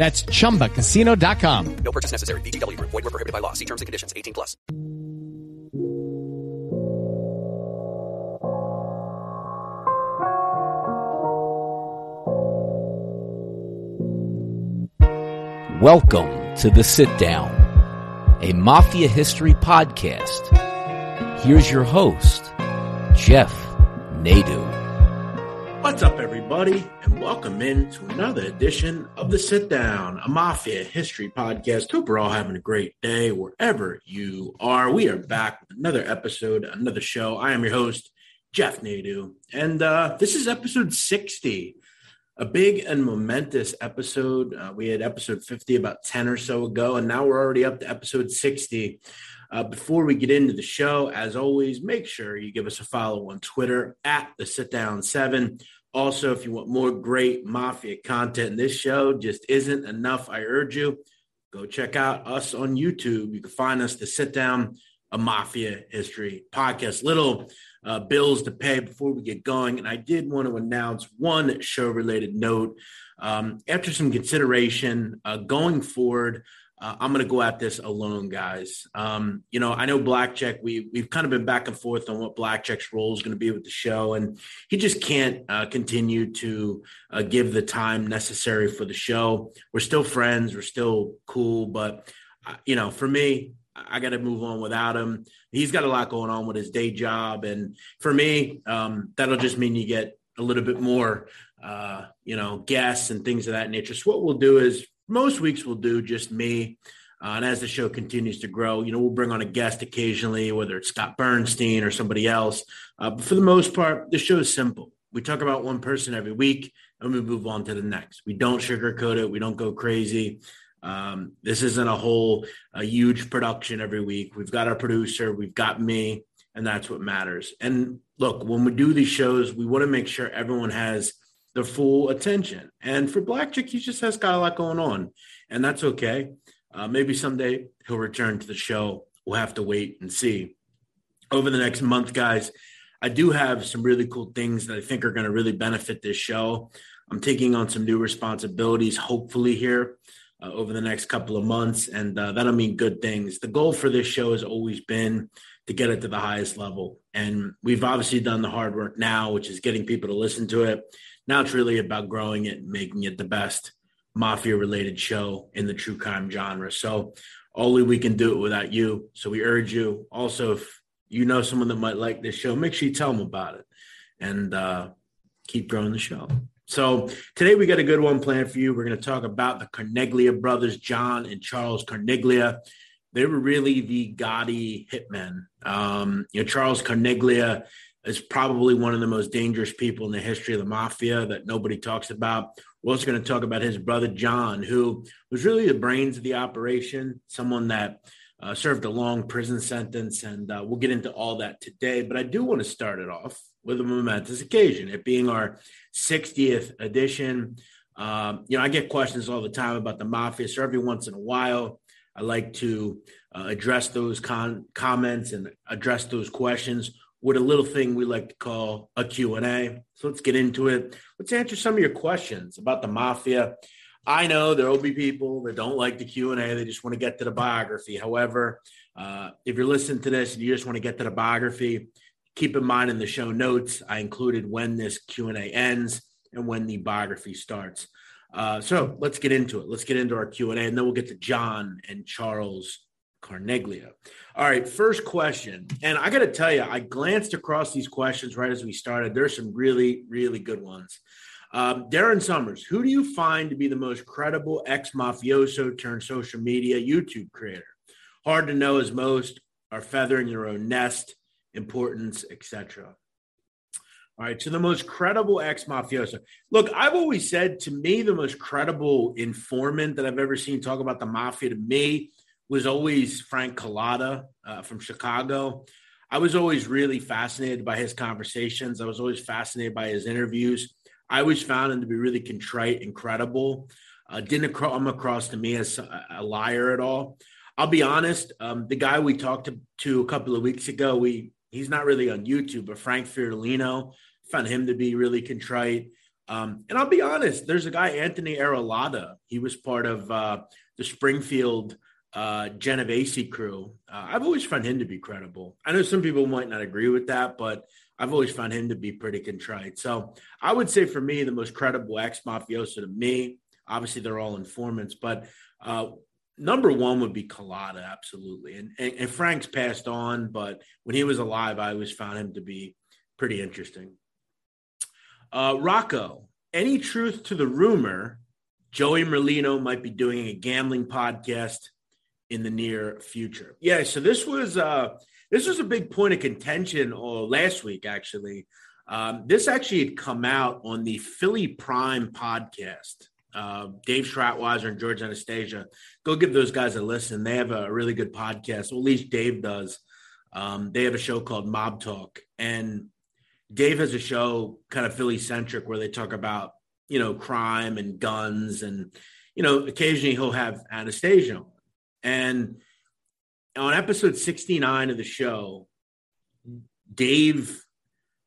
That's chumbacasino.com. No purchase necessary. VGW. Void were prohibited by law. See terms and conditions. 18 plus. Welcome to The Sit Down, a Mafia History podcast. Here's your host, Jeff Nadu. What's up, everybody, and welcome in to another edition of The Sit Down, a Mafia History podcast. Hope we're all having a great day wherever you are. We are back with another episode, another show. I am your host, Jeff Nadu, and uh, this is episode 60 a big and momentous episode. Uh, we had episode 50 about 10 or so ago, and now we're already up to episode 60. Uh, before we get into the show, as always, make sure you give us a follow on Twitter at the Sit Down Seven. Also, if you want more great mafia content, this show just isn't enough. I urge you go check out us on YouTube. You can find us the Sit Down a Mafia History podcast. Little uh, bills to pay before we get going. And I did want to announce one show related note. Um, after some consideration uh, going forward, uh, I'm going to go at this alone, guys. Um, you know, I know Blackjack. We we've kind of been back and forth on what Blackjack's role is going to be with the show, and he just can't uh, continue to uh, give the time necessary for the show. We're still friends. We're still cool, but uh, you know, for me, I got to move on without him. He's got a lot going on with his day job, and for me, um, that'll just mean you get a little bit more, uh, you know, guests and things of that nature. So what we'll do is most weeks we'll do just me. Uh, and as the show continues to grow, you know, we'll bring on a guest occasionally, whether it's Scott Bernstein or somebody else. Uh, but for the most part, the show is simple. We talk about one person every week and we move on to the next. We don't sugarcoat it. We don't go crazy. Um, this isn't a whole a huge production every week. We've got our producer, we've got me, and that's what matters. And look, when we do these shows, we want to make sure everyone has the full attention. And for Blackjack, he just has got a lot going on, and that's okay. Uh, maybe someday he'll return to the show. We'll have to wait and see. Over the next month, guys, I do have some really cool things that I think are going to really benefit this show. I'm taking on some new responsibilities, hopefully, here uh, over the next couple of months, and uh, that'll mean good things. The goal for this show has always been to get it to the highest level, and we've obviously done the hard work now, which is getting people to listen to it. Now it's really about growing it and making it the best mafia related show in the true crime genre. So only we can do it without you. So we urge you also if you know someone that might like this show, make sure you tell them about it and uh, keep growing the show. So today we got a good one planned for you. We're going to talk about the Carneglia brothers, John and Charles Carneglia. They were really the Gotti hitmen. Um, you know, Charles Carneglia is probably one of the most dangerous people in the history of the mafia that nobody talks about. We're also going to talk about his brother John, who was really the brains of the operation, someone that uh, served a long prison sentence, and uh, we'll get into all that today. But I do want to start it off with a momentous occasion, it being our 60th edition. Um, you know, I get questions all the time about the mafia, so every once in a while, I like to uh, address those con- comments and address those questions with a little thing we like to call a Q&A. So let's get into it. Let's answer some of your questions about the mafia. I know there will be people that don't like the Q&A. They just want to get to the biography. However, uh, if you're listening to this and you just want to get to the biography, keep in mind in the show notes, I included when this Q&A ends and when the biography starts. Uh, so let's get into it. Let's get into our Q&A and then we'll get to John and Charles Carneglia. All right, first question. And I got to tell you, I glanced across these questions right as we started. There's some really, really good ones. Um, Darren Summers, who do you find to be the most credible ex mafioso turned social media YouTube creator? Hard to know as most are feathering their own nest, importance, etc. All right, so the most credible ex mafioso. Look, I've always said to me, the most credible informant that I've ever seen talk about the mafia to me was always Frank Cullotta uh, from Chicago. I was always really fascinated by his conversations. I was always fascinated by his interviews. I always found him to be really contrite and credible. Uh, didn't come across to me as a liar at all. I'll be honest. Um, the guy we talked to, to, a couple of weeks ago, we he's not really on YouTube, but Frank Fiorellino found him to be really contrite. Um, and I'll be honest. There's a guy Anthony Arillotta. He was part of uh, the Springfield uh, Genovese crew. Uh, I've always found him to be credible. I know some people might not agree with that, but I've always found him to be pretty contrite. So I would say for me, the most credible ex mafioso to me, obviously they're all informants, but uh, number one would be Cullotta, absolutely. And, and, and Frank's passed on, but when he was alive, I always found him to be pretty interesting. Uh, Rocco, any truth to the rumor Joey Merlino might be doing a gambling podcast in the near future? Yeah, so this was uh, this was a big point of contention uh, last week, actually. Um, this actually had come out on the Philly Prime podcast. Uh, Dave Schratwieser and George Anastasia. Go give those guys a listen. They have a really good podcast. Well, at least Dave does. Um, they have a show called Mob Talk, and Dave has a show kind of Philly centric where they talk about you know crime and guns, and you know occasionally he'll have Anastasia. And on episode 69 of the show, Dave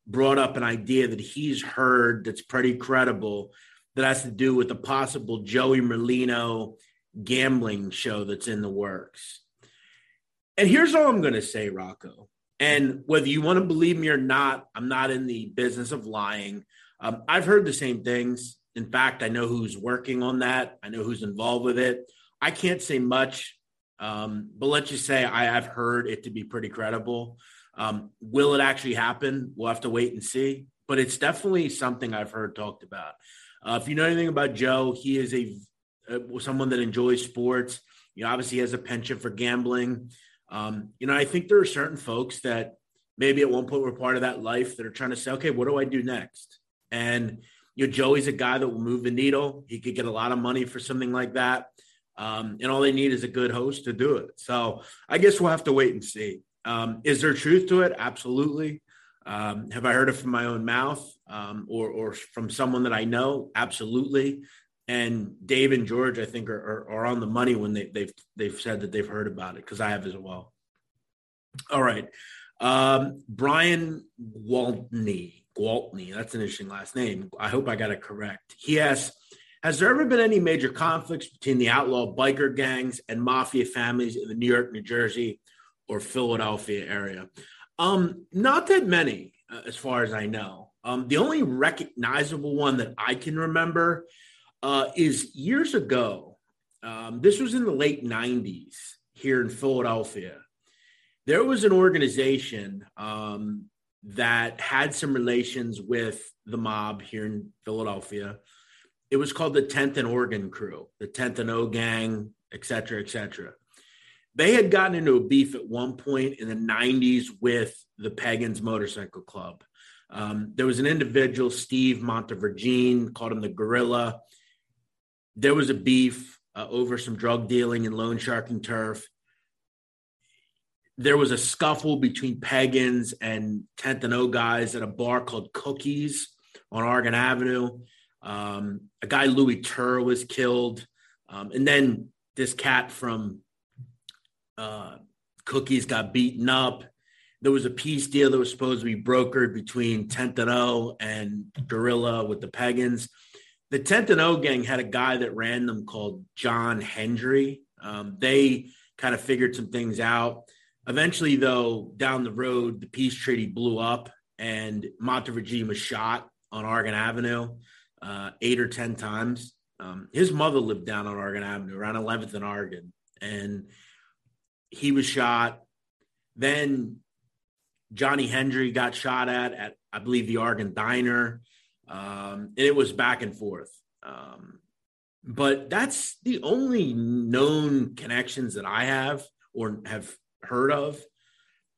brought up an idea that he's heard that's pretty credible that has to do with the possible Joey Merlino gambling show that's in the works. And here's all I'm going to say, Rocco. And whether you want to believe me or not, I'm not in the business of lying. Um, I've heard the same things. In fact, I know who's working on that, I know who's involved with it. I can't say much um, but let's just say I have heard it to be pretty credible. Um, will it actually happen? We'll have to wait and see. But it's definitely something I've heard talked about. Uh, if you know anything about Joe, he is a uh, someone that enjoys sports. You know, obviously has a penchant for gambling. Um, you know, I think there are certain folks that maybe at one point were part of that life that are trying to say, okay, what do I do next? And you know, Joey's a guy that will move the needle. He could get a lot of money for something like that. Um, and all they need is a good host to do it. So I guess we'll have to wait and see. Um, is there truth to it? Absolutely. Um, have I heard it from my own mouth um, or, or from someone that I know? Absolutely. And Dave and George, I think, are, are, are on the money when they, they've they've said that they've heard about it because I have as well. All right, um, Brian Waltney. Waltney, that's an interesting last name. I hope I got it correct. He asks, has there ever been any major conflicts between the outlaw biker gangs and mafia families in the New York, New Jersey, or Philadelphia area? Um, not that many, uh, as far as I know. Um, the only recognizable one that I can remember uh, is years ago. Um, this was in the late 90s here in Philadelphia. There was an organization um, that had some relations with the mob here in Philadelphia it was called the 10th and Oregon crew, the 10th and O gang, et cetera, et cetera. They had gotten into a beef at one point in the 90s with the Pagans Motorcycle Club. Um, there was an individual, Steve Montevergine, called him the Gorilla. There was a beef uh, over some drug dealing and loan sharking turf. There was a scuffle between Pagans and 10th and O guys at a bar called Cookies on Oregon Avenue. Um, a guy, Louis Tur, was killed. Um, and then this cat from uh, Cookies got beaten up. There was a peace deal that was supposed to be brokered between 10th and O and Gorilla with the Pagans. The 10th and O gang had a guy that ran them called John Hendry. Um, they kind of figured some things out. Eventually, though, down the road, the peace treaty blew up and Montevergine was shot on Oregon Avenue uh, eight or 10 times. Um, his mother lived down on Oregon Avenue, around 11th and Oregon. And, he was shot. Then Johnny Hendry got shot at at I believe the Oregon Diner, um, and it was back and forth. Um, but that's the only known connections that I have or have heard of.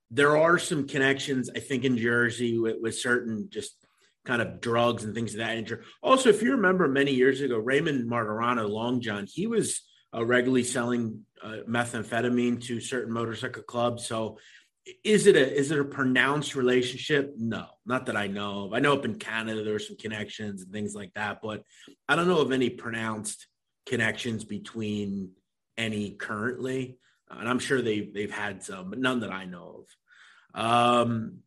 There are some connections, I think, in Jersey with, with certain just kind of drugs and things of that nature. Also, if you remember many years ago, Raymond Martorano, Long John, he was uh, regularly selling uh, methamphetamine to certain motorcycle clubs. So is it a is it a pronounced relationship? No, not that I know of. I know up in Canada there are some connections and things like that, but I don't know of any pronounced connections between any currently. And I'm sure they they've had some, but none that I know of. Um,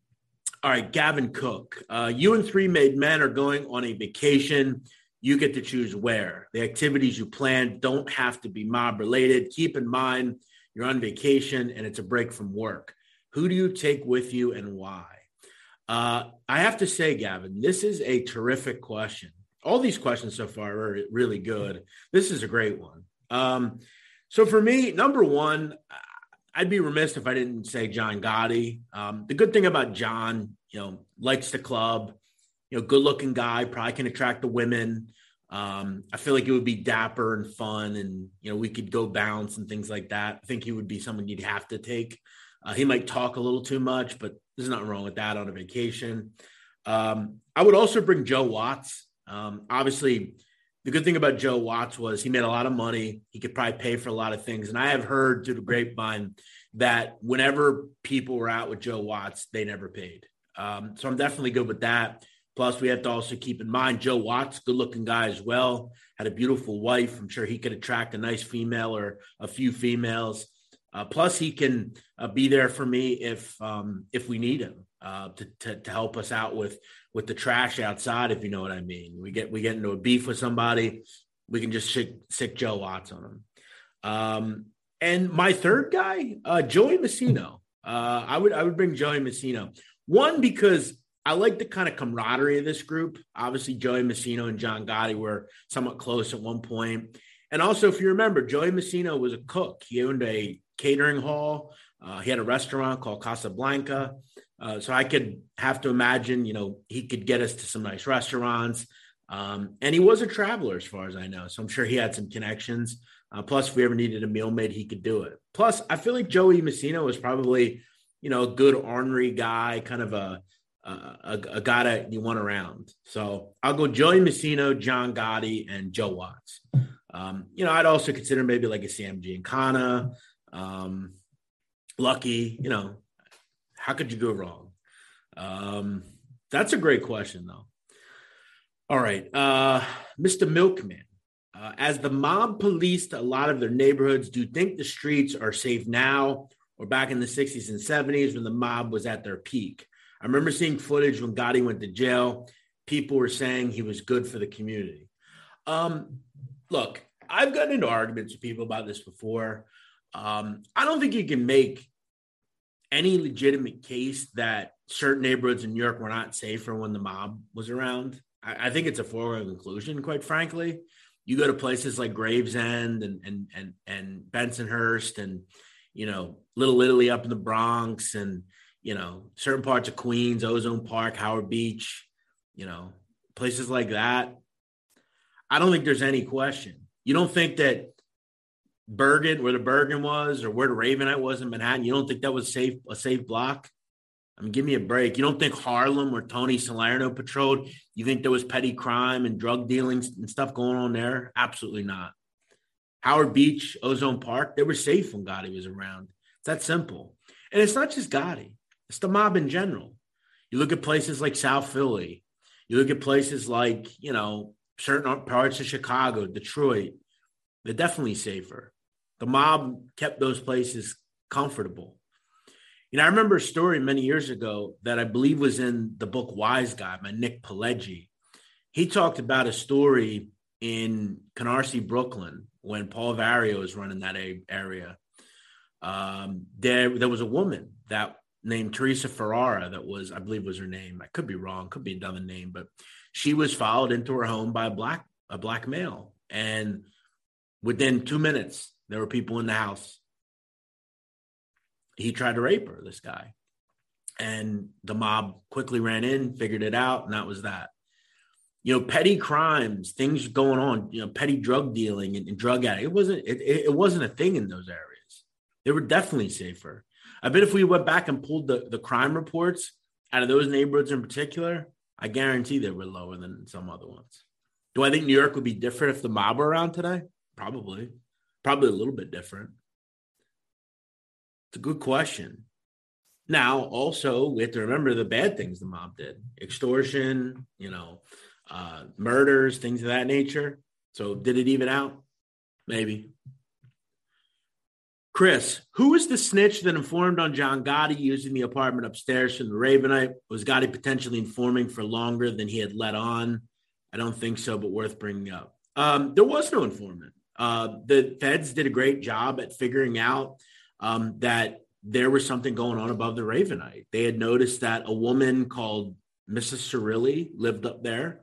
all right, Gavin Cook, uh, you and three made men are going on a vacation. You get to choose where. The activities you plan don't have to be mob related. Keep in mind you're on vacation and it's a break from work. Who do you take with you and why? Uh, I have to say, Gavin, this is a terrific question. All these questions so far are really good. This is a great one. Um, so for me, number one, I'd be remiss if I didn't say John Gotti. Um, the good thing about John, you know, likes the club, you know, good looking guy, probably can attract the women. Um, I feel like it would be dapper and fun, and you know, we could go bounce and things like that. I think he would be someone you'd have to take. Uh, he might talk a little too much, but there's nothing wrong with that on a vacation. Um, I would also bring Joe Watts. Um, obviously, the good thing about Joe Watts was he made a lot of money. He could probably pay for a lot of things. And I have heard through the grapevine that whenever people were out with Joe Watts, they never paid. Um, so I'm definitely good with that. Plus, we have to also keep in mind Joe Watts, good looking guy as well, had a beautiful wife. I'm sure he could attract a nice female or a few females. Uh, plus, he can uh, be there for me if um, if we need him uh, to, to, to help us out with with the trash outside, if you know what I mean. We get we get into a beef with somebody, we can just sick, sick Joe Watts on him. Um, and my third guy, uh, Joey Massino. Uh, I would I would bring Joey Massino. One because I like the kind of camaraderie of this group. Obviously, Joey Massino and John Gotti were somewhat close at one point. And also, if you remember, Joey Massino was a cook. He owned a catering hall. Uh, he had a restaurant called Casablanca. Uh, so I could have to imagine, you know, he could get us to some nice restaurants. Um, and he was a traveler, as far as I know. So I'm sure he had some connections. Uh, plus, if we ever needed a meal made, he could do it. Plus, I feel like Joey Massino was probably, you know, a good ornery guy, kind of a, a, a guy that you want around. So I'll go Joey Massino, John Gotti, and Joe Watts. Um, you know, I'd also consider maybe like a Sam Giancana, um, lucky, you know, how could you go wrong? Um, that's a great question, though. All right, uh, Mr. Milkman. Uh, as the mob policed a lot of their neighborhoods, do you think the streets are safe now or back in the 60s and 70s when the mob was at their peak? I remember seeing footage when Gotti went to jail. People were saying he was good for the community. Um, look, I've gotten into arguments with people about this before. Um, I don't think you can make any legitimate case that certain neighborhoods in New York were not safer when the mob was around. I, I think it's a foregone conclusion, quite frankly. You go to places like Gravesend and and and and Bensonhurst and you know Little Italy up in the Bronx and you know certain parts of Queens, Ozone Park, Howard Beach, you know places like that. I don't think there's any question. You don't think that Bergin, where the Bergin was, or where the Ravenite was in Manhattan, you don't think that was safe a safe block? I mean, give me a break. You don't think Harlem, where Tony Salerno patrolled, you think there was petty crime and drug dealings and stuff going on there? Absolutely not. Howard Beach, Ozone Park, they were safe when Gotti was around. It's that simple. And it's not just Gotti, it's the mob in general. You look at places like South Philly, you look at places like, you know, certain parts of Chicago, Detroit, they're definitely safer. The mob kept those places comfortable. You know, I remember a story many years ago that I believe was in the book Wise Guy by Nick Pileggi. He talked about a story in Canarsie, Brooklyn, when Paul Vario was running that area. Um, there, there was a woman that named Teresa Ferrara that was, I believe, was her name. I could be wrong, could be another name, but she was followed into her home by a black a black male, and within two minutes, there were people in the house. he tried to rape her, this guy. And the mob quickly ran in, figured it out, and that was that. You know, petty crimes, things going on, you know, petty drug dealing and, and drug addict. It wasn't it, it wasn't a thing in those areas. They were definitely safer. I bet if we went back and pulled the, the crime reports out of those neighborhoods in particular, I guarantee they were lower than some other ones. Do I think New York would be different if the mob were around today? Probably. Probably a little bit different. It's a good question. Now, also, we have to remember the bad things the mob did extortion, you know, uh, murders, things of that nature. So, did it even out? Maybe. Chris, who was the snitch that informed on John Gotti using the apartment upstairs from the Ravenite? Was Gotti potentially informing for longer than he had let on? I don't think so, but worth bringing up. Um, there was no informant. Uh, the feds did a great job at figuring out um, that there was something going on above the Ravenite. They had noticed that a woman called Mrs. Cirelli lived up there.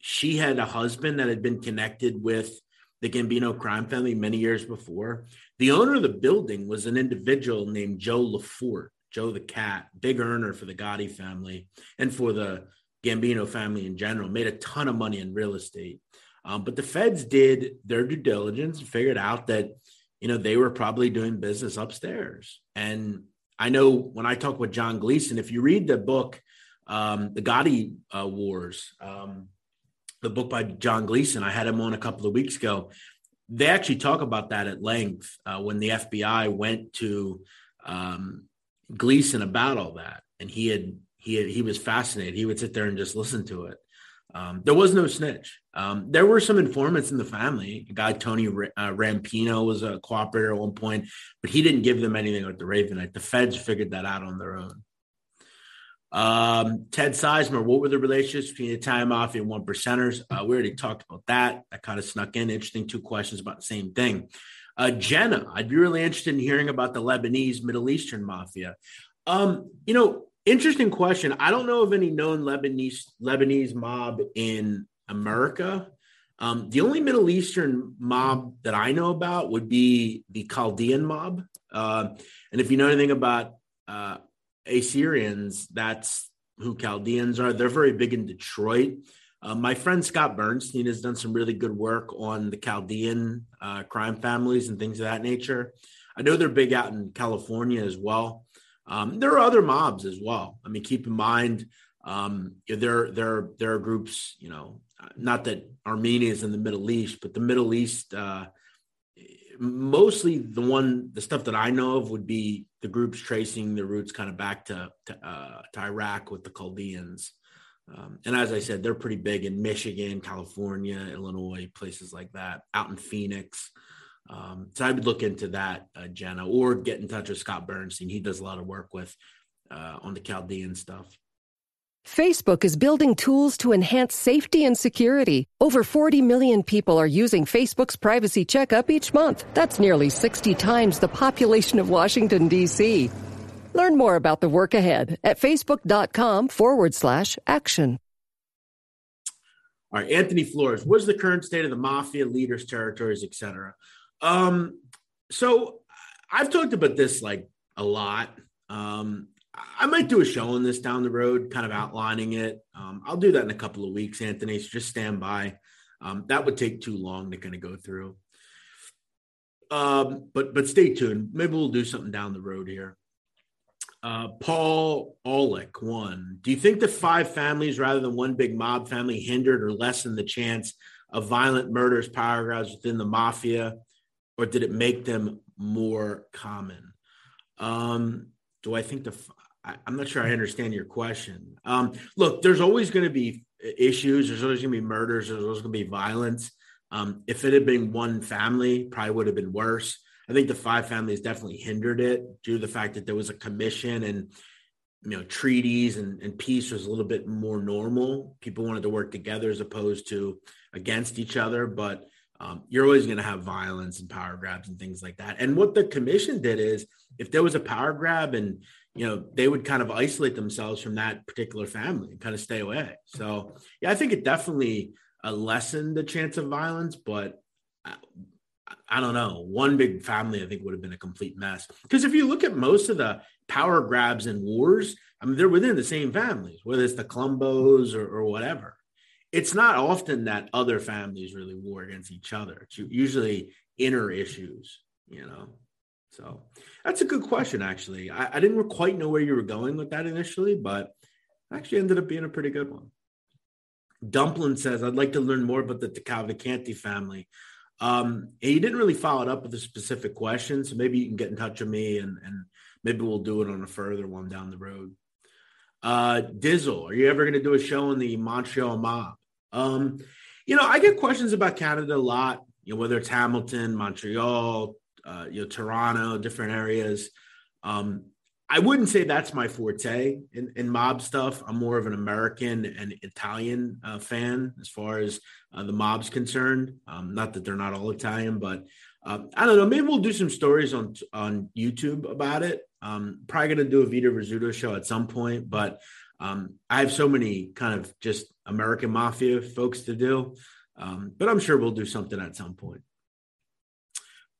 She had a husband that had been connected with the Gambino crime family many years before. The owner of the building was an individual named Joe Lafort, Joe the cat, big earner for the Gotti family and for the Gambino family in general, made a ton of money in real estate. Um, but the feds did their due diligence and figured out that, you know, they were probably doing business upstairs. And I know when I talk with John Gleason, if you read the book, um, The Gotti uh, Wars, um, the book by John Gleason, I had him on a couple of weeks ago. They actually talk about that at length uh, when the FBI went to um, Gleason about all that. And he had, he had, he was fascinated. He would sit there and just listen to it. Um, there was no snitch. Um, there were some informants in the family. A guy, Tony uh, Rampino, was a cooperator at one point, but he didn't give them anything with the Ravenite. The feds figured that out on their own. Um, Ted Sizemore, what were the relationships between the time Mafia and one percenters? Uh, we already talked about that. That kind of snuck in. Interesting two questions about the same thing. Uh, Jenna, I'd be really interested in hearing about the Lebanese Middle Eastern Mafia. Um, you know, Interesting question. I don't know of any known Lebanese Lebanese mob in America. Um, the only Middle Eastern mob that I know about would be the Chaldean mob. Uh, and if you know anything about uh, Assyrians, that's who Chaldeans are. They're very big in Detroit. Uh, my friend Scott Bernstein has done some really good work on the Chaldean uh, crime families and things of that nature. I know they're big out in California as well. Um, there are other mobs as well. I mean, keep in mind um, there there there are groups. You know, not that Armenia is in the Middle East, but the Middle East. Uh, mostly the one the stuff that I know of would be the groups tracing their roots kind of back to to, uh, to Iraq with the Chaldeans. Um, and as I said, they're pretty big in Michigan, California, Illinois, places like that, out in Phoenix. Um, so I would look into that, uh, Jenna, or get in touch with Scott Bernstein. He does a lot of work with uh, on the Chaldean stuff. Facebook is building tools to enhance safety and security. Over 40 million people are using Facebook's privacy checkup each month. That's nearly 60 times the population of Washington, D.C. Learn more about the work ahead at facebook.com forward slash action. All right, Anthony Flores, what's the current state of the mafia leaders, territories, etc.? Um, so I've talked about this like a lot. Um, I might do a show on this down the road, kind of outlining it. Um, I'll do that in a couple of weeks, Anthony. So just stand by. Um, that would take too long to kind of go through. Um, but but stay tuned. Maybe we'll do something down the road here. Uh, Paul Olick, one. Do you think the five families, rather than one big mob family, hindered or lessened the chance of violent murders, paragraphs within the mafia? or did it make them more common? Um, do I think the I, am not sure I understand your question. Um, look, there's always going to be issues. There's always going to be murders. There's always going to be violence. Um, if it had been one family, probably would have been worse. I think the five families definitely hindered it due to the fact that there was a commission and you know treaties and, and peace was a little bit more normal. People wanted to work together as opposed to against each other. But um, you're always going to have violence and power grabs and things like that. And what the commission did is, if there was a power grab, and you know, they would kind of isolate themselves from that particular family and kind of stay away. So, yeah, I think it definitely uh, lessened the chance of violence, but uh, I don't know, one big family, I think would have been a complete mess. Because if you look at most of the power grabs and wars, I mean, they're within the same families, whether it's the Colombos or, or whatever. It's not often that other families really war against each other. It's usually inner issues, you know. So that's a good question, actually. I, I didn't quite know where you were going with that initially, but actually ended up being a pretty good one. Dumpling says, I'd like to learn more about the Cavalcante family. Um, he didn't really follow it up with a specific question, so maybe you can get in touch with me and, and maybe we'll do it on a further one down the road. Uh, Dizzle, are you ever going to do a show on the Montreal mob? Um, you know, I get questions about Canada a lot, you know, whether it's Hamilton, Montreal, uh, you know, Toronto, different areas. Um, I wouldn't say that's my forte in, in mob stuff. I'm more of an American and Italian uh, fan as far as uh, the mob's concerned. Um, not that they're not all Italian, but um, I don't know. Maybe we'll do some stories on on YouTube about it. Um, probably going to do a Vito Rizzuto show at some point, but um, I have so many kind of just American mafia folks to do. Um, but I'm sure we'll do something at some point.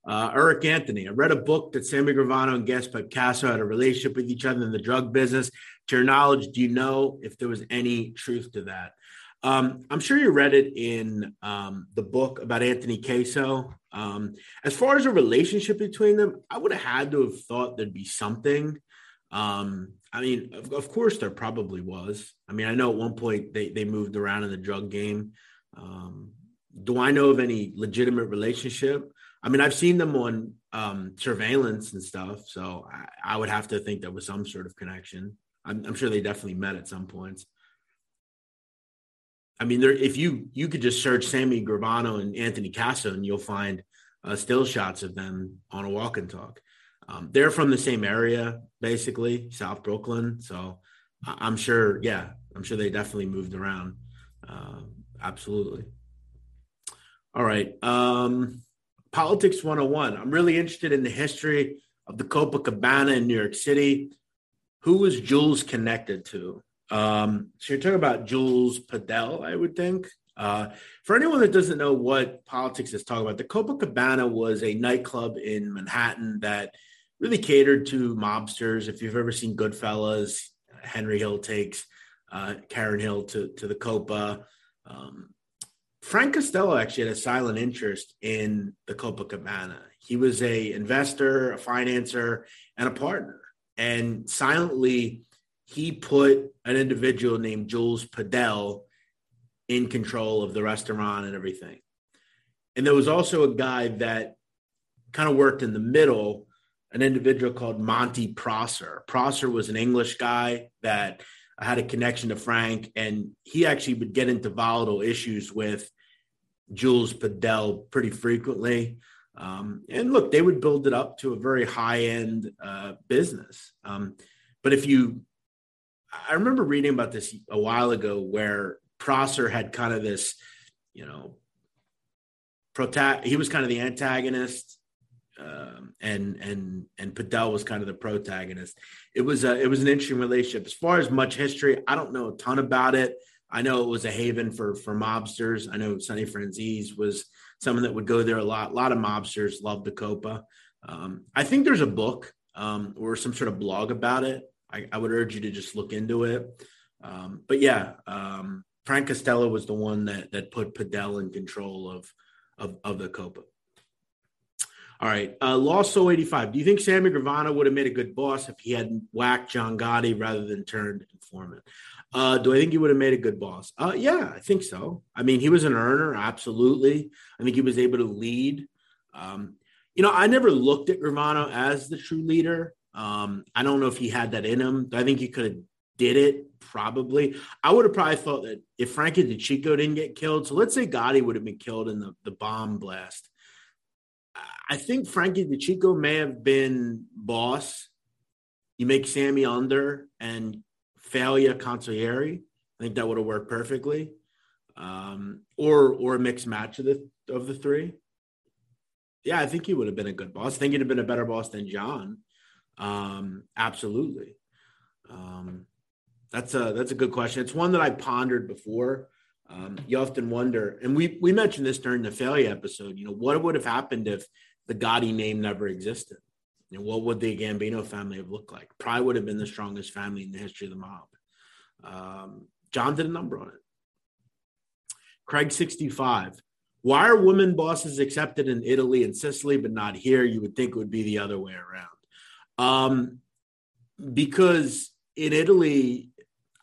Uh, Eric Anthony, I read a book that Sammy Gravano and Gaspipe Casso had a relationship with each other in the drug business. To your knowledge, do you know if there was any truth to that? Um, I'm sure you read it in um, the book about Anthony Casso. Um, as far as a relationship between them, I would have had to have thought there'd be something. Um, I mean, of, of, course, there probably was. I mean, I know at one point they, they moved around in the drug game. Um, do I know of any legitimate relationship? I mean, I've seen them on um, surveillance and stuff, so I, I, would have to think there was some sort of connection. I'm, I'm sure they definitely met at some points. I mean, there if you you could just search Sammy Gravano and Anthony Casso, and you'll find uh, still shots of them on a walk and talk. Um, they're from the same area, basically South Brooklyn. So I'm sure, yeah, I'm sure they definitely moved around. Uh, absolutely. All right. Um, Politics 101. I'm really interested in the history of the Copacabana in New York City. Who was Jules connected to? Um, so you're talking about Jules Podell, I would think. Uh, for anyone that doesn't know what politics is talking about, the Copacabana was a nightclub in Manhattan that really catered to mobsters. If you've ever seen Goodfellas, Henry Hill takes uh, Karen Hill to, to the Copa. Um, Frank Costello actually had a silent interest in the Copacabana. He was a investor, a financer, and a partner. And silently, he put an individual named Jules Podell in control of the restaurant and everything. And there was also a guy that kind of worked in the middle, an individual called Monte Proser. Proser was an English guy that had a connection to Frank, and he actually would get into volatile issues with Jules Podell pretty frequently. Um, and look, they would build it up to a very high end uh, business. Um, but if you, I remember reading about this a while ago where Proser had kind of this, you know, prota- he was kind of the antagonist. Um, and and and Podell was kind of the protagonist. It was a it was an interesting relationship. As far as much history, I don't know a ton about it. I know it was a haven for for mobsters. I know Sonny Franzese was someone that would go there a lot. A lot of mobsters loved the Copa. Um, I think there's a book um, or some sort of blog about it. I, I, would urge you to just look into it. Um, but yeah, um, Frank Costello was the one that that put Podell in control of of, of the Copa. All right, uh, Soul 85. Do you think Sammy Gravano would have made a good boss if he hadn't whacked John Gotti rather than turned informant? Uh, do I think he would have made a good boss? Uh, yeah, I think so. I mean, he was an earner, absolutely. I think he was able to lead. Um, you know, I never looked at Gravano as the true leader. Um, I don't know if he had that in him. I think he could have did it probably. I would have probably thought that if Frankie DeCicco didn't get killed, so let's say Gotti would have been killed in the, the bomb blast. I think Frankie DeCicco may have been boss. You make Sammy under and Failla Consigliere. I think that would have worked perfectly. Um, or or a mixed match of the of the three. Yeah, I think he would have been a good boss. I think he'd have been a better boss than John. Um, absolutely. Um, that's a that's a good question. It's one that I pondered before. Um, you often wonder, and we we mentioned this during the Failla episode. You know, what would have happened if the Gotti name never existed? Know, what would the Gambino family have looked like? Probably would have been the strongest family in the history of the mob. Um, John did a number on it. Craig 65. Why are women bosses accepted in Italy and Sicily, but not here? You would think it would be the other way around. Um, because in Italy,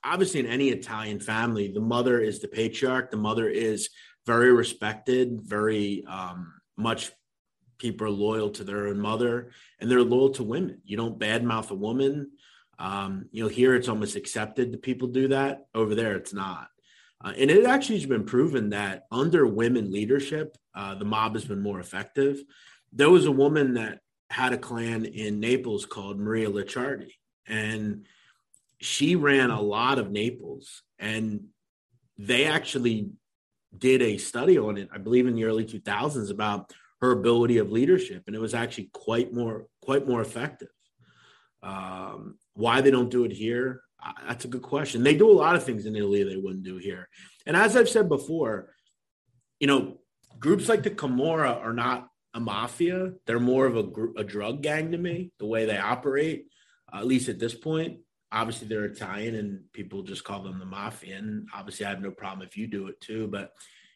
obviously in any Italian family, the mother is the patriarch. The mother is very respected, very um, much people are loyal to their own mother, and they're loyal to women. You don't badmouth a woman. Um, you know, here it's almost accepted that people do that. Over there, it's not. Uh, and it actually has been proven that under women leadership, uh, the mob has been more effective. There was a woman that had a clan in Naples called Maria Licciardi, and she ran a lot of Naples. And they actually did a study on it, I believe, in the early 2000s about her ability of leadership, and it was actually quite more quite more effective. Um, why they don't do it here? That's a good question. They do a lot of things in Italy they wouldn't do here. And as I've said before, you know, groups like the Camorra are not a mafia. They're more of a, gr- a drug gang to me, the way they operate, uh, at least at this point. Obviously, they're Italian and people just call them the mafia. And obviously, I have no problem if you do it too. But,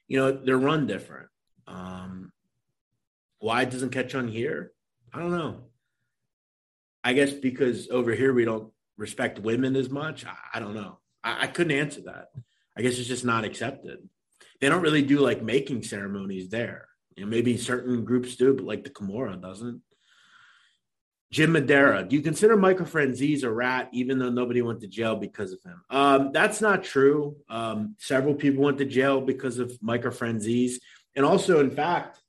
you know, they're run different. Um, why it doesn't catch on here? I don't know. I guess because over here we don't respect women as much. I, I don't know. I, I, couldn't answer that. I guess it's just not accepted. They don't really do like making ceremonies there. You know, maybe certain groups do, but like the Camorra doesn't. Jim Madera, do you consider Michael Franzese a rat, even though nobody went to jail because of him? Um, that's not true. Um, several people went to jail because of Michael Franzese. And also, in fact,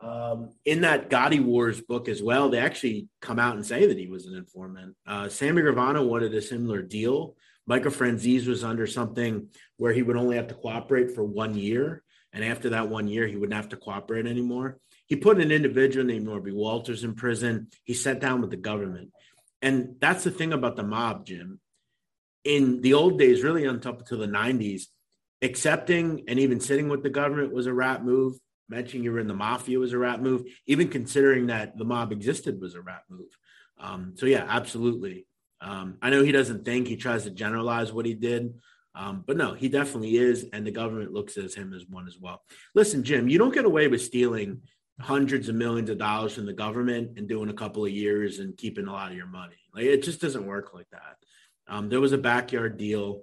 um, in that Gotti Wars book as well, they actually come out and say that he was an informant. Uh, Sammy Gravano wanted a similar deal. Michael Franzese was under something where he would only have to cooperate for one year. And after that one year, he wouldn't have to cooperate anymore. He put an individual named Norby Walters in prison. He sat down with the government. And that's the thing about the mob, Jim. In the old days, really until the 90s, accepting and even sitting with the government was a rat move mentioning you were in the mafia was a rat move. Even considering that the mob existed was a rat move. Um, so yeah, absolutely. Um, I know he doesn't think he tries to generalize what he did, um, but no, he definitely is, and the government looks at him as one as well. Listen, Jim, you don't get away with stealing hundreds of millions of dollars from the government and doing a couple of years and keeping a lot of your money. Like it just doesn't work like that. Um, there was a backyard deal.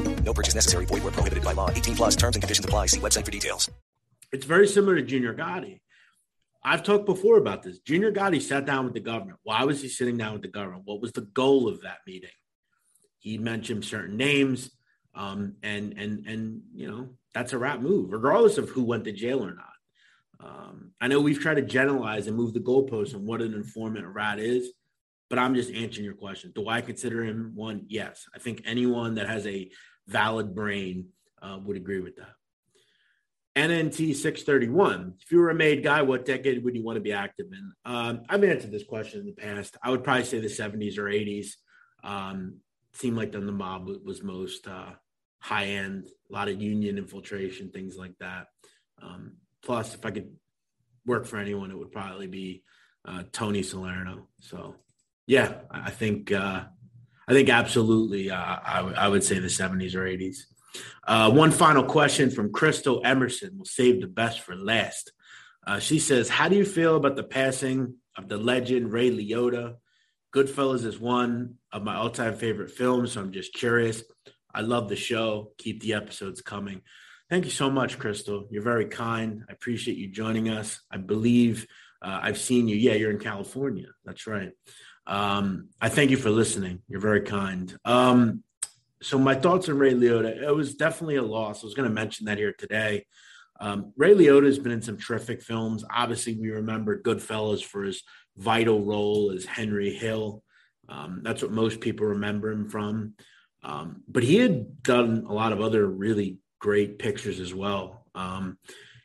No purchase necessary. Void where prohibited by law. 18 plus terms and conditions apply. See website for details. It's very similar to Junior Gotti. I've talked before about this. Junior Gotti sat down with the government. Why was he sitting down with the government? What was the goal of that meeting? He mentioned certain names, um, and and and you know that's a rat move, regardless of who went to jail or not. Um, I know we've tried to generalize and move the goalposts on what an informant rat is, but I'm just answering your question. Do I consider him one? Yes. I think anyone that has a valid brain uh, would agree with that. NNT 631. If you were a made guy, what decade would you want to be active in? Um, I've answered this question in the past. I would probably say the 70s or 80s. Um, seemed like then the mob was most uh, high end, a lot of union infiltration, things like that. Um, plus, if I could work for anyone, it would probably be uh, Tony Salerno. So, yeah, I think uh, I think absolutely, uh, I, would say the 70s or 80s. Uh, one final question from Crystal Emerson. We'll save the best for last. Uh, she says, How do you feel about the passing of the legend Ray Liotta? Goodfellas is one of my all time favorite films, so I'm just curious. I love the show. Keep the episodes coming. Thank you so much, Crystal. You're very kind. I appreciate you joining us. I believe uh, I've seen you. Yeah, you're in California. That's right. Um, I thank you for listening. You're very kind. Um, so my thoughts on Ray Liotta, it was definitely a loss. I was going to mention that here today. Um, Ray Liotta has been in some terrific films. Obviously, we remember Goodfellas for his vital role as Henry Hill. Um, that's what most people remember him from. Um, but he had done a lot of other really great pictures as well. Um,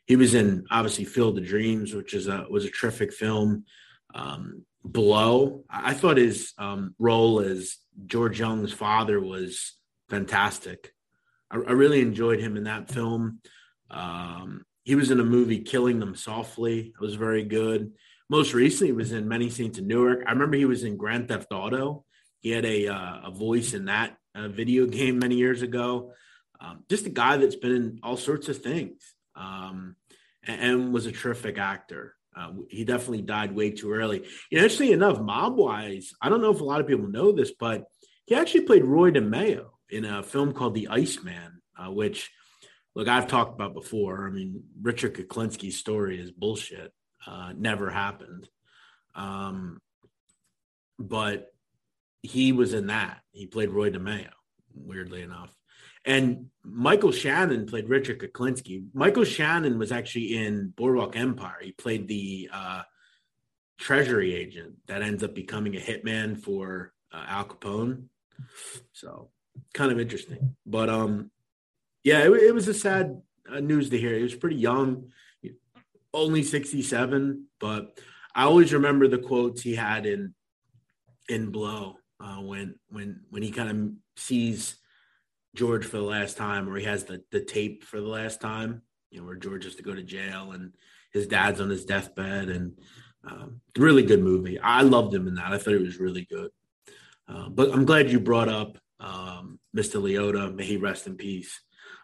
he was in obviously Field of Dreams, which is a was a terrific film. Blow, I thought his um, role as George Jung's father was fantastic. I, I really enjoyed him in that film. Um, he was in a movie Killing Them Softly. It was very good. Most recently, he was in Many Saints of Newark. I remember he was in Grand Theft Auto. He had a uh, a voice in that uh, video game many years ago. Um, just a guy that's been in all sorts of things um, and, and, was a terrific actor. Uh, he definitely died way too early. You know, interestingly enough, mob wise, I don't know if a lot of people know this, but he actually played Roy DeMeo in a film called The Iceman, uh, which, look, I've talked about before. I mean, Richard Kuklinski's story is bullshit. Uh, never happened. Um, but he was in that. He played Roy DeMeo, weirdly enough. And Michael Shannon played Richard Kuklinski. Michael Shannon was actually in Boardwalk Empire. He played the uh, treasury agent that ends up becoming a hitman for uh, Al Capone. So kind of interesting. But um, yeah, it, it was a sad uh, news to hear. He was pretty young, only 67, but I always remember the quotes he had in in Blow uh, when when when he kind of sees George for the last time, or he has the the tape for the last time, you know, where George has to go to jail and his dad's on his deathbed, and um, really good movie. I loved him in that. I thought it was really good. Uh, but I'm glad you brought up um, Mr. Liotta. May he rest in peace.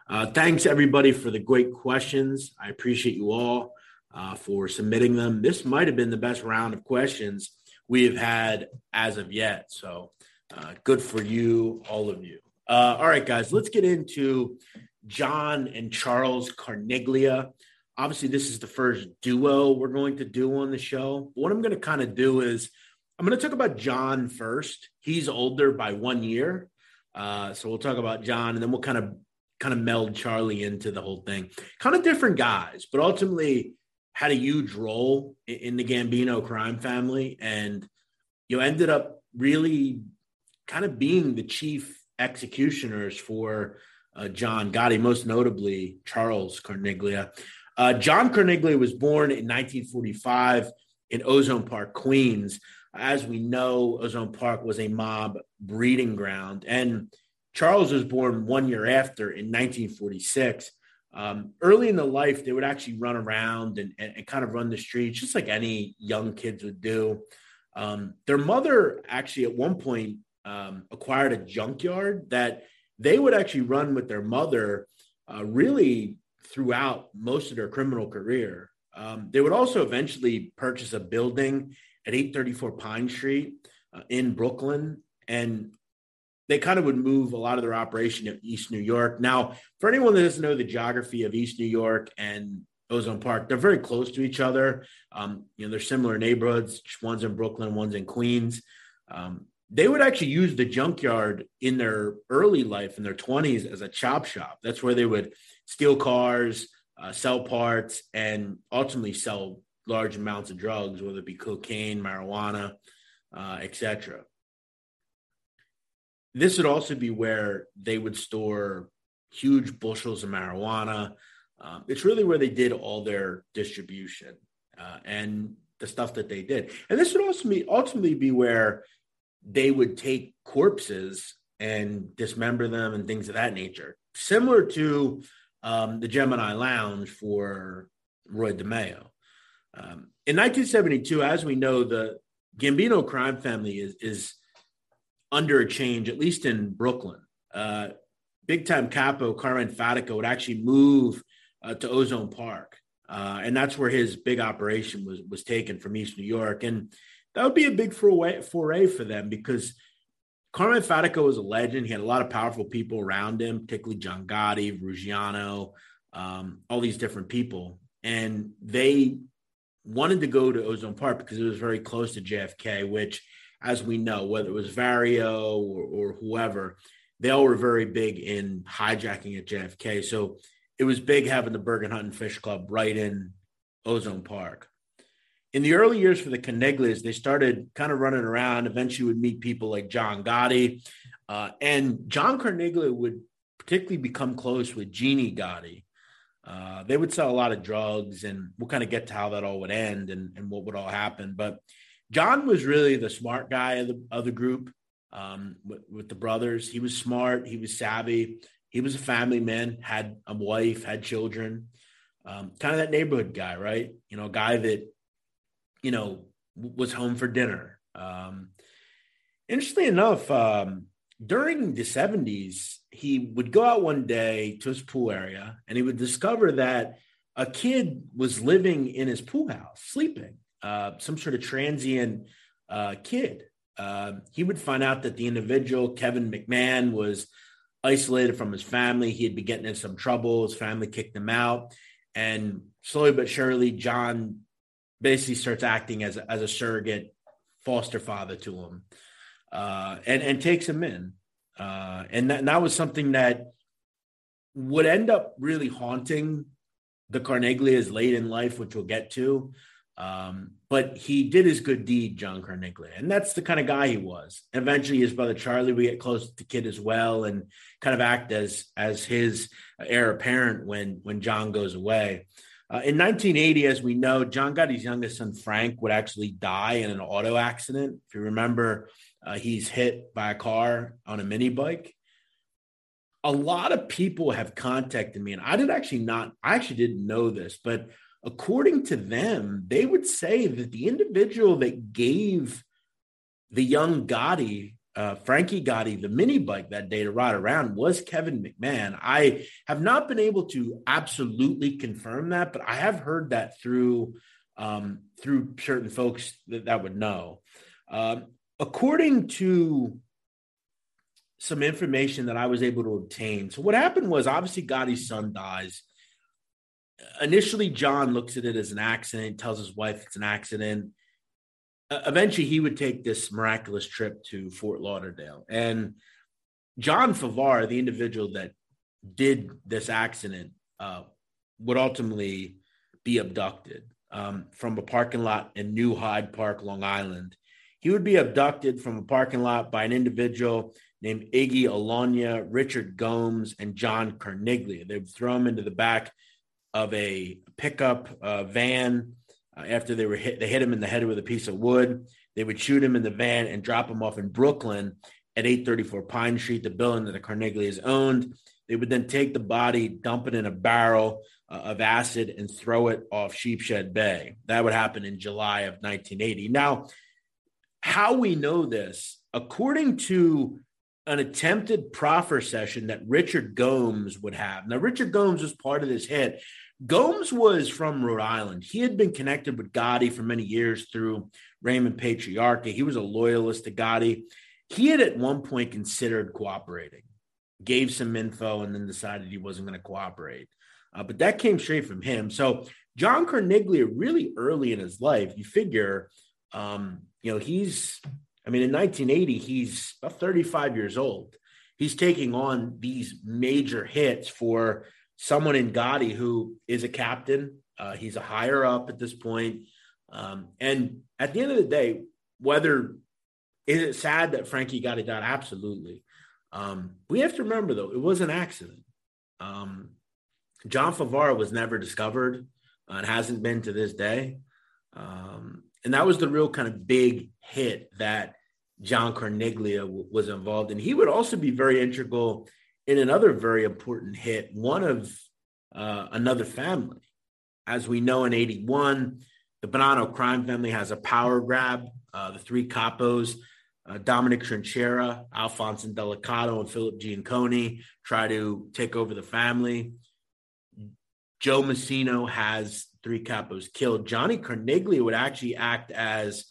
Uh, thanks everybody for the great questions. I appreciate you all uh, for submitting them. This might have been the best round of questions we have had as of yet. So uh, good for you, all of you. Uh, all right, guys, let's get into John and Charles Carneglia. Obviously, this is the first duo we're going to do on the show. What I'm going to kind of do is I'm going to talk about John first. He's older by one year. Uh, so we'll talk about John and then we'll kind of kind of meld Charlie into the whole thing. Kind of different guys, but ultimately had a huge role in the Gambino crime family and you know ended up really kind of being the chief executioners for uh, John Gotti, most notably Charles Carneglia. Uh, John Carneglia was born in 1945 in Ozone Park, Queens. As we know, Ozone Park was a mob breeding ground. And Charles was born one year after in 1946. Um, early in the life, they would actually run around and, and, and, kind of run the streets, just like any young kids would do. Um, their mother actually, at one point, um, acquired a junkyard that they would actually run with their mother uh, really throughout most of their criminal career. Um, they would also eventually purchase a building at 834 Pine Street uh, in Brooklyn. And they kind of would move a lot of their operation to East New York. Now, for anyone that doesn't know the geography of East New York and Ozone Park, they're very close to each other. Um, you know, they're similar neighborhoods. One's in Brooklyn, one's in Queens. Um, they would actually use the junkyard in their early life in their 20s as a chop shop. That's where they would steal cars, uh, sell parts, and ultimately sell large amounts of drugs, whether it be cocaine, marijuana, uh, etc. This would also be where they would store huge bushels of marijuana. Um, it's really where they did all their distribution uh, and the stuff that they did. And this would also be ultimately be where they would take corpses and dismember them and things of that nature, similar to um, the Gemini Lounge for Roy DeMeo. Um, in 1972, as we know, the Gambino crime family is, is under a change, at least in Brooklyn. Uh, big time capo Carmine Fatico would actually move uh, to Ozone Park. Uh, and that's where his big operation was was taken from East New York. And that would be a big foray, foray for them because Carmine Fatico was a legend. He had a lot of powerful people around him, particularly John Gotti, Ruggiero, um, all these different people. And they wanted to go to Ozone Park because it was very close to JFK, which, as we know, whether it was Vario or, or whoever, they all were very big in hijacking at JFK. So it was big having the Bergin Hunt and Fish Club right in Ozone Park. In the early years for the Carneglias, they started kind of running around. Eventually, would meet people like John Gotti, uh, and John Carneglia would particularly become close with Jeannie Gotti. Uh, they would sell a lot of drugs, and we'll kind of get to how that all would end and, and what would all happen. But John was really the smart guy of the of the group um, with, with the brothers. He was smart. He was savvy. He was a family man. Had a wife. Had children. Um, kind of that neighborhood guy, right? You know, a guy that you know was home for dinner. Um, interestingly enough, um, during the 70s, he would go out one day to his pool area and he would discover that a kid was living in his pool house, sleeping, uh, some sort of transient uh, kid. Uh, he would find out that the individual, Kevin McMahon, was isolated from his family. He had been getting in some trouble. His family kicked him out. And slowly but surely, John basically starts acting as, as a surrogate foster father to him uh, and and takes him in, uh, and, that, and that was something that would end up really haunting the Carneglias late in life, which we'll get to. Um, but he did his good deed, John Carneglia, and that's the kind of guy he was. Eventually, his brother Charlie we get close to the kid as well, and kind of act as as his heir apparent when when John goes away. Uh, in 1980, as we know, John Gotti's youngest son Frank would actually die in an auto accident. If you remember, uh, he's hit by a car on a mini bike. A lot of people have contacted me, and I did actually not, I actually didn't know this, but according to them, they would say that the individual that gave the young Gotti, uh, Frankie Gotti, the mini bike that day to ride around was Kevin McMahon. I have not been able to absolutely confirm that, but I have heard that through um, through certain folks that, that would know. Um, according to some information that I was able to obtain, so what happened was obviously Gotti's son dies. Initially, John looks at it as an accident, tells his wife it's an accident. Eventually, he would take this miraculous trip to Fort Lauderdale. And John Favara, the individual that did this accident, uh, would ultimately be abducted um, from a parking lot in New Hyde Park, Long Island. He would be abducted from a parking lot by an individual named Iggy Alogna, Richard Gomes, and John Carneglia. They would throw him into the back of a pickup uh, van uh, after they were hit. They hit him in the head with a piece of wood. They would shoot him in the van and drop him off in Brooklyn at 834 Pine Street, the building that the Carneglias owned. They would then take the body, dump it in a barrel uh, of acid, and throw it off Sheepshead Bay. That would happen in July of 1980. Now, how we know this, according to an attempted proffer session that Richard Gomes would have. Now, Richard Gomes was part of this hit. Gomes was from Rhode Island. He had been connected with Gotti for many years through Raymond Patriarca. He was a loyalist to Gotti. He had at one point considered cooperating, gave some info, and then decided he wasn't going to cooperate. Uh, but that came straight from him. So, John Carneglia, really early in his life, you figure um, you know, he's, I mean, in 1980, he's about 35 years old. He's taking on these major hits for someone in Gotti who is a captain. Uh, he's a higher up at this point. Um, and at the end of the day, whether is it sad that Frankie Gotti died? Absolutely. Um, we have to remember, though, it was an accident. Um, John Favara was never discovered uh, and hasn't been to this day. Um, and that was the real kind of big hit that John Carneglia w- was involved in. He would also be very integral in another very important hit, one of uh, another family. As we know in 81, the Bonanno crime family has a power grab. Uh, the three capos, uh, Dominic Trinchera, Alphonse Delicato, and Philip Giaccone try to take over the family. Joe Massino has three capos killed. Johnny Carneglia would actually act as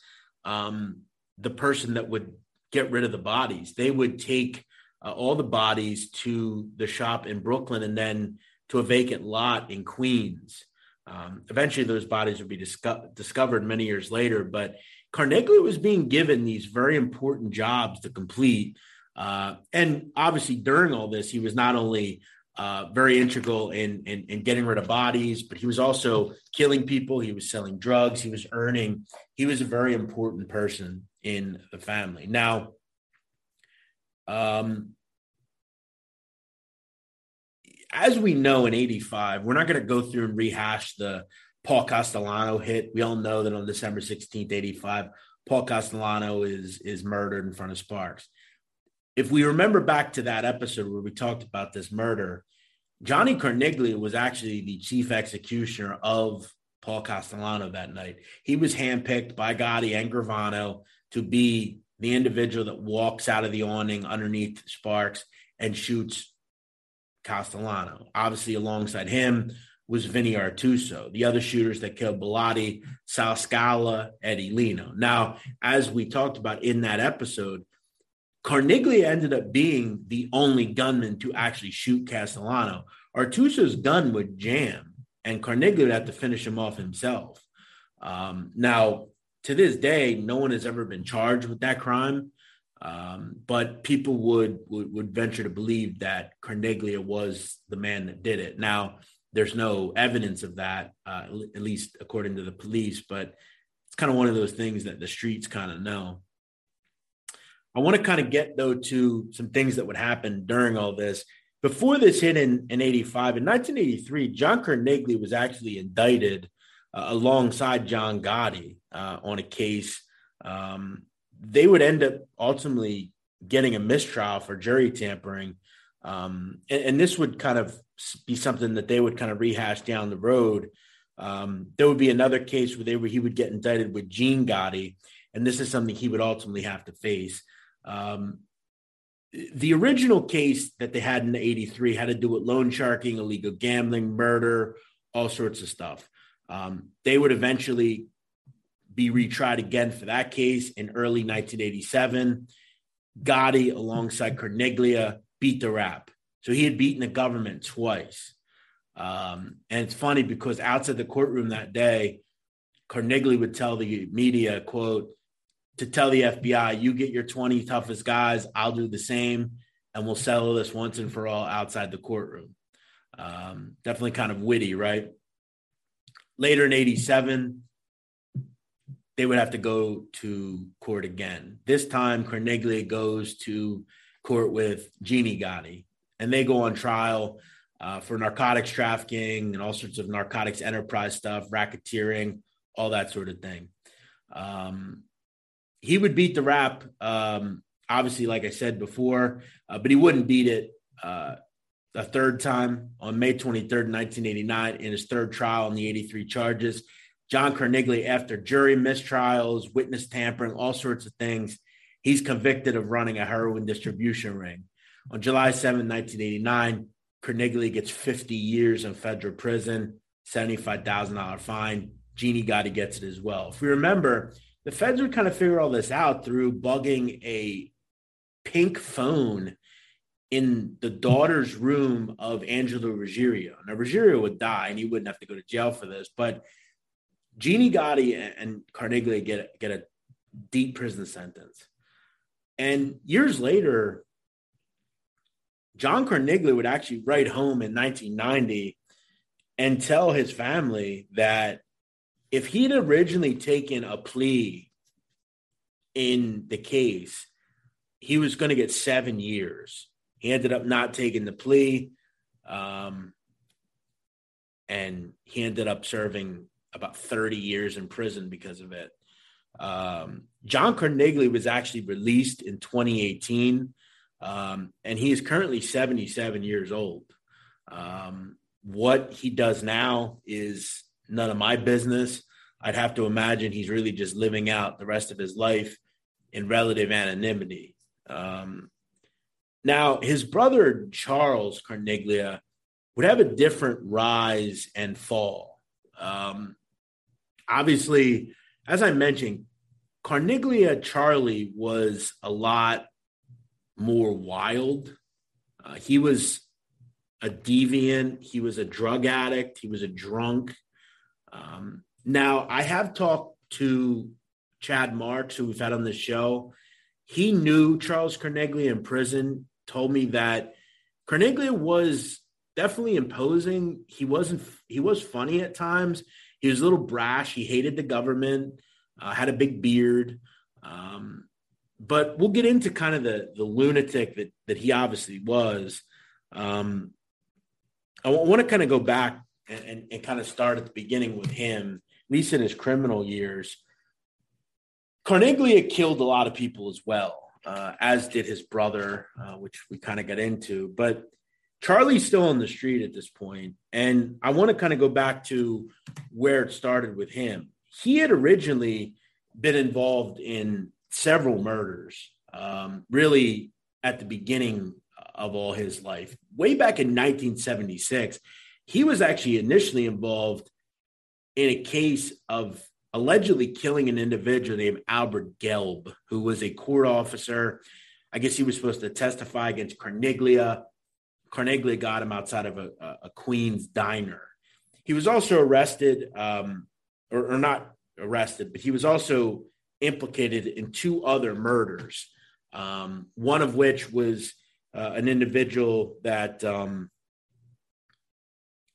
um, the person that would get rid of the bodies. They would take uh, all the bodies to the shop in Brooklyn and then to a vacant lot in Queens. Um, eventually, those bodies would be disco- discovered many years later. But Carneglia was being given these very important jobs to complete. Uh, and obviously, during all this, he was not only uh, very integral in, in, in getting rid of bodies, but he was also killing people. He was selling drugs. He was earning. He was a very important person in the family. Now, um, as we know in 85, we're not going to go through and rehash the Paul Castellano hit. We all know that on December 16th, 85, Paul Castellano is, is murdered in front of Sparks. If we remember back to that episode where we talked about this murder, Johnny Carneglia was actually the chief executioner of Paul Castellano that night. He was handpicked by Gotti and Gravano to be the individual that walks out of the awning underneath Sparks and shoots Castellano. Obviously, alongside him was Vinny Artuso. The other shooters that killed Bilotti, Sal Scala, Eddie Lino. Now, as we talked about in that episode, Carneglia ended up being the only gunman to actually shoot Castellano. Artuso's gun would jam, and Carneglia would have to finish him off himself. Um, now, to this day, no one has ever been charged with that crime. Um, but people would, would, would venture to believe that Carneglia was the man that did it. Now, there's no evidence of that, uh, at least according to the police. But it's kind of one of those things that the streets kind of know. I want to kind of get though to some things that would happen during all this. Before this hit in, in 85, in 1983, John Carneglia was actually indicted uh, alongside John Gotti uh, on a case. Um, they would end up ultimately getting a mistrial for jury tampering. Um, and, and, this would kind of be something that they would kind of rehash down the road. Um, there would be another case where they were, he would get indicted with Gene Gotti, and this is something he would ultimately have to face. Um, the original case that they had in 83 had to do with loan sharking, illegal gambling, murder, all sorts of stuff. Um, they would eventually be retried again for that case in early 1987. Gotti, alongside Carneglia, beat the rap. So he had beaten the government twice. Um, and it's funny because outside the courtroom that day, Carneglia would tell the media, quote, to tell the FBI, you get your 20 toughest guys, I'll do the same, and we'll settle this once and for all outside the courtroom. Um, definitely kind of witty, right? Later in 87, they would have to go to court again. This time, Carneglia goes to court with Jeannie Gotti, and they go on trial uh, for narcotics trafficking and all sorts of narcotics enterprise stuff, racketeering, all that sort of thing. Um, he would beat the rap, um, obviously, like I said before, uh, but he wouldn't beat it uh, a third time on May 23rd, 1989, in his third trial on the 83 charges. John Carneglia, after jury mistrials, witness tampering, all sorts of things, he's convicted of running a heroin distribution ring. On July 7, 1989, Carneglia gets 50 years in federal prison, $75,000 fine. Jeannie Gotti gets it as well. If we remember, the feds would kind of figure all this out through bugging a pink phone in the daughter's room of Angelo Ruggiero. Now, Ruggiero would die and he wouldn't have to go to jail for this, but Jeannie Gotti and Carneglia get get a deep prison sentence, and years later, John Carneglia would actually write home in 1990 and tell his family that if he'd originally taken a plea in the case, he was going to get seven years. He ended up not taking the plea, um, and he ended up serving about 30 years in prison because of it. Um, John Carneglia was actually released in 2018, um, and he is currently 77 years old. Um, what he does now is none of my business. I'd have to imagine he's really just living out the rest of his life in relative anonymity. Um, now, his brother Charles Carneglia would have a different rise and fall. Um, obviously, as I mentioned, Carneglia Charlie was a lot more wild. Uh, he was a deviant. He was a drug addict. He was a drunk. Um, now, I have talked to Chad Marks, who we've had on the show. He knew Charles Carneglia in prison, told me that Carneglia was definitely imposing. He wasn't. He was funny at times. He was a little brash. He hated the government. Uh, had a big beard. Um, but we'll get into kind of the the lunatic that that he obviously was. Um, I want to kind of go back and, and, and kind of start at the beginning with him, at least in his criminal years. Carneglia killed a lot of people as well, uh, as did his brother, uh, which we kind of got into. But Charlie's still on the street at this point, and I want to kind of go back to where it started with him. He had originally been involved in several murders, um, really at the beginning of all his life. Way back in 1976, he was actually initially involved in a case of allegedly killing an individual named Albert Gelb, who was a court officer. I guess he was supposed to testify against Carneglia. Carneglia got him outside of a, a Queens diner. He was also arrested, um, or, or not arrested, but he was also implicated in two other murders. Um, one of which was uh, an individual that um,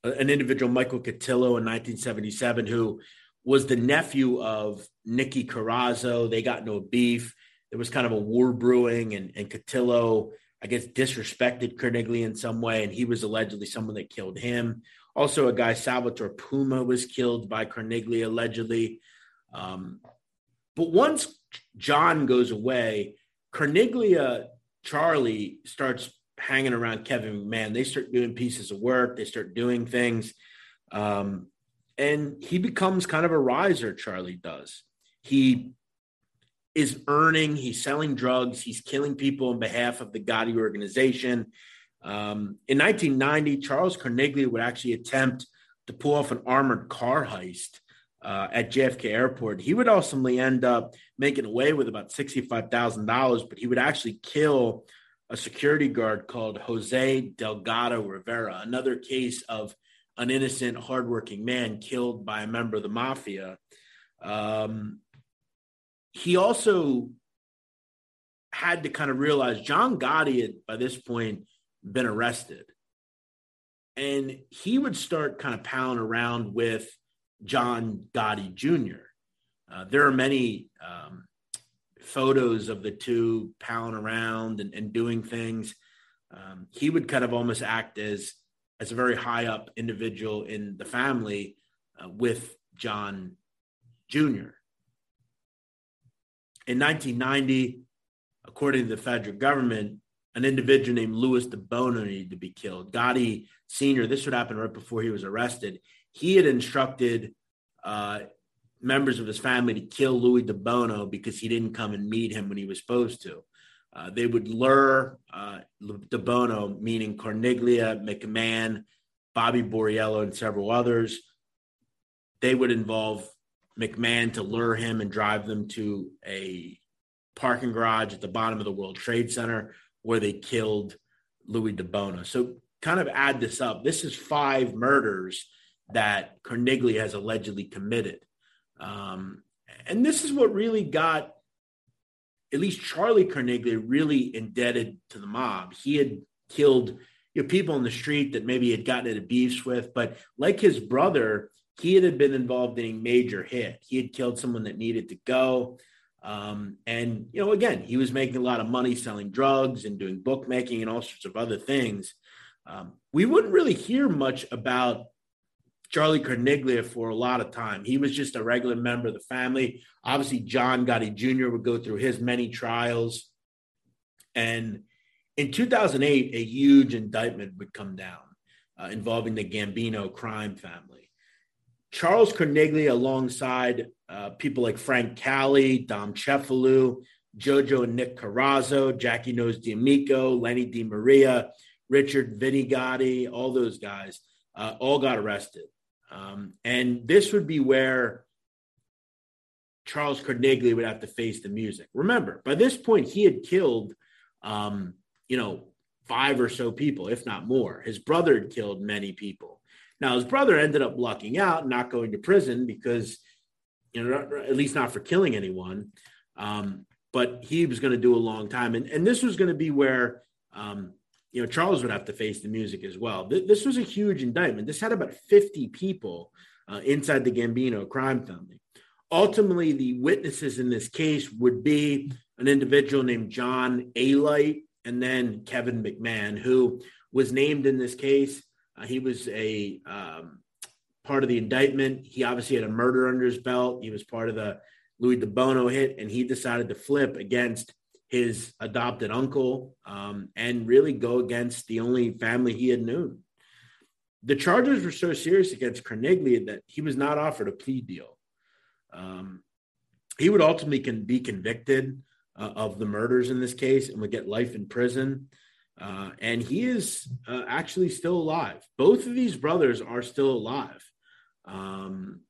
an individual Michael Cotillo in 1977 who was the nephew of Nicky Corozzo. They got into a beef. There was kind of a war brewing, and, and Cotillo, I guess, disrespected Carneglia in some way, and he was allegedly someone that killed him. Also, a guy, Salvatore Puma, was killed by Carneglia, allegedly. Um, but once John goes away, Carneglia, Charlie starts hanging around Kevin McMahon. They start doing pieces of work, they start doing things. Um, and he becomes kind of a riser, Charlie does. He is earning, he's selling drugs, he's killing people on behalf of the Gotti organization. Um, in 1990, Charles Carneglia would actually attempt to pull off an armored car heist uh, at JFK Airport. He would ultimately end up making away with about $65,000, but he would actually kill a security guard called Jose Delgado Rivera, another case of an innocent, hardworking man killed by a member of the mafia. Um, he also had to kind of realize John Gotti had, by this point, been arrested. And he would start kind of palling around with John Gotti Jr. Uh, there are many um, photos of the two palling around and, and doing things. Um, he would kind of almost act as as a very high up individual in the family uh, with John Jr. In 1990, according to the federal government, an individual named Louis DeBono needed to be killed. Gotti Sr., this would happen right before he was arrested. He had instructed uh, members of his family to kill Louis DeBono because he didn't come and meet him when he was supposed to. Uh, they would lure uh, DeBono, meaning Carneglia, McMahon, Bobby Borriello, and several others. They would involve McMahon to lure him and drive them to a parking garage at the bottom of the World Trade Center where they killed Louis DeBono. So, kind of add this up. This is five murders that Carneglia has allegedly committed. Um, and this is what really got at least Charlie Carneglia really indebted to the mob. He had killed you know, people in the street that maybe had gotten into beefs with, but like his brother, he had been involved in a major hit. He had killed someone that needed to go. Um, and, you know, again, he was making a lot of money selling drugs and doing bookmaking and all sorts of other things. Um, we wouldn't really hear much about Charlie Carneglia for a lot of time. He was just a regular member of the family. Obviously, John Gotti Jr. would go through his many trials. And in 2008, a huge indictment would come down uh, involving the Gambino crime family. Charles Carneglia, alongside uh, people like Frank Cali, Dom Cefalu, Jojo and Nick Corozzo, Jackie Nose D'Amico, Lenny DiMaria, Richard Vinny Gotti, all those guys, uh, all got arrested. Um, and this would be where Charles Carneglia would have to face the music. Remember, by this point, he had killed, um, you know, five or so people, if not more. His brother had killed many people. Now, his brother ended up lucking out, not going to prison because, you know, at least not for killing anyone. Um, but he was going to do a long time. And, and this was going to be where, um, you know, Charles would have to face the music as well. Th- this was a huge indictment. This had about 50 people uh, inside the Gambino crime family. Ultimately, the witnesses in this case would be an individual named John Alite and then Kevin McMahon, who was named in this case. Uh, he was a um, part of the indictment. He obviously had a murder under his belt. He was part of the Louis DeBono hit, and he decided to flip against his adopted uncle um, and really go against the only family he had known. The charges were so serious against Carneglia that he was not offered a plea deal. Um, he would ultimately can be convicted uh, of the murders in this case and would get life in prison. Uh, and he is uh, actually still alive. Both of these brothers are still alive. Um,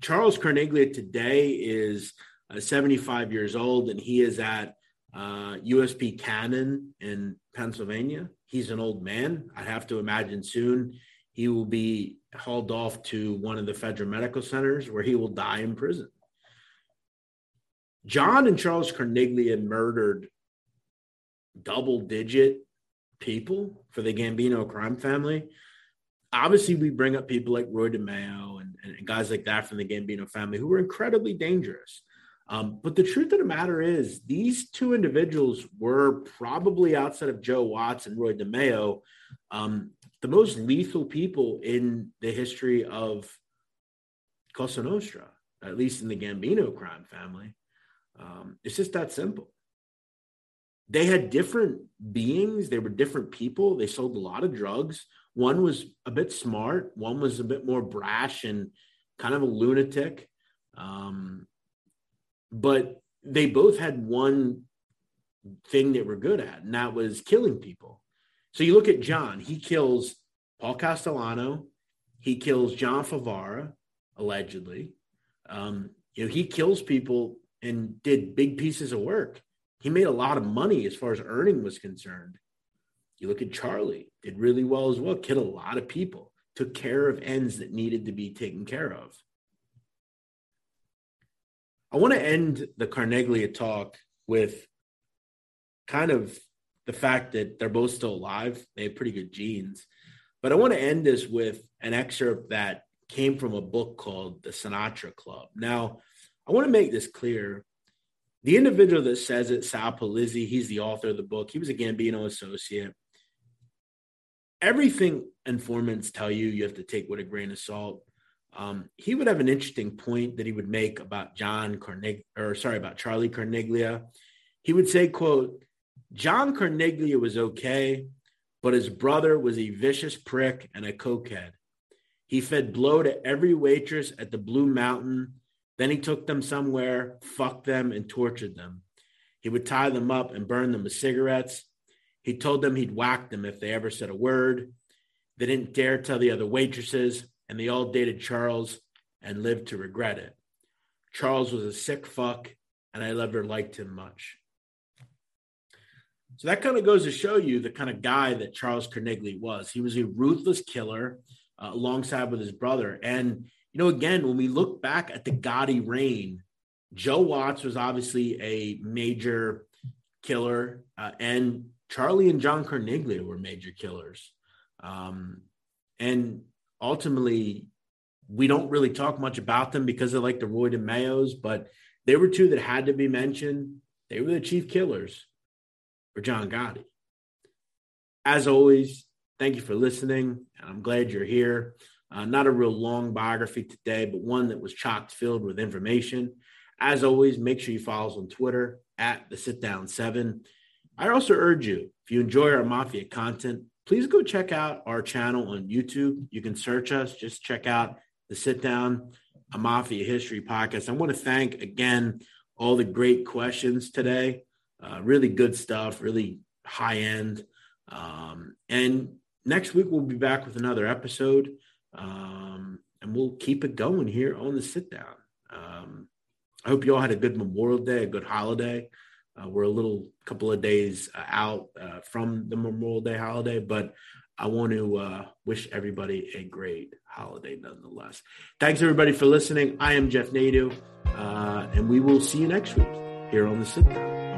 Charles Carneglia today is uh, 75 years old, and he is at uh, USP Canaan in Pennsylvania. He's an old man. I have to imagine soon he will be hauled off to one of the federal medical centers where he will die in prison. John and Charles Carneglia murdered double digit people for the Gambino crime family. Obviously, we bring up people like Roy DeMeo and, and guys like that from the Gambino family who were incredibly dangerous. Um, but the truth of the matter is, these two individuals were probably outside of Joe Watts and Roy DeMeo, um, the most lethal people in the history of Cosa Nostra, at least in the Gambino crime family. Um, it's just that simple. They had different beings, they were different people. They sold a lot of drugs. One was a bit smart, one was a bit more brash and kind of a lunatic. Um, but they both had one thing they were good at, and that was killing people. So you look at John, he kills Paul Castellano, he kills John Favara, allegedly. Um, you know, he kills people and did big pieces of work. He made a lot of money as far as earning was concerned. You look at Charlie, did really well as well, killed a lot of people, took care of ends that needed to be taken care of. I want to end the Carneglia talk with kind of the fact that they're both still alive. They have pretty good genes. But I want to end this with an excerpt that came from a book called The Sinatra Club. Now, I want to make this clear. The individual that says it, Sal Polizzi, he's the author of the book. He was a Gambino associate. Everything informants tell you, you have to take with a grain of salt. Um, he would have an interesting point that he would make about John Carneglia, or sorry, about Charlie Carneglia. He would say, quote, John Carneglia was okay, but his brother was a vicious prick and a cokehead. He fed blow to every waitress at the Blue Mountain. Then he took them somewhere, fucked them, and tortured them. He would tie them up and burn them with cigarettes. He told them he'd whack them if they ever said a word. They didn't dare tell the other waitresses and they all dated Charles and lived to regret it. Charles was a sick fuck, and I never liked him much. So that kind of goes to show you the kind of guy that Charles Carneglia was. He was a ruthless killer uh, alongside with his brother. And, you know, again, when we look back at the Gotti reign, Joe Watts was obviously a major killer, uh, and Charlie and John Carneglia were major killers. Um, and ultimately, we don't really talk much about them because of like the Roy DeMeos, but they were two that had to be mentioned. They were the chief killers for John Gotti. As always, thank you for listening. And I'm glad you're here. Uh, not a real long biography today, but one that was chock filled with information. As always, make sure you follow us on Twitter at the Sit Down Seven. I also urge you, if you enjoy our Mafia content, please go check out our channel on YouTube. You can search us, just check out the Sit Down, a Mafia History podcast. I want to thank again all the great questions today. Uh, really good stuff, really high end. Um, and next week, we'll be back with another episode. Um, and we'll keep it going here on the sit down. Um, I hope you all had a good Memorial Day, a good holiday. Uh, we're a little couple of days uh, out uh, from the Memorial Day holiday, but I want to uh, wish everybody a great holiday nonetheless. Thanks everybody for listening. I am Jeff Nadu, uh, and we will see you next week here on the Sit Down.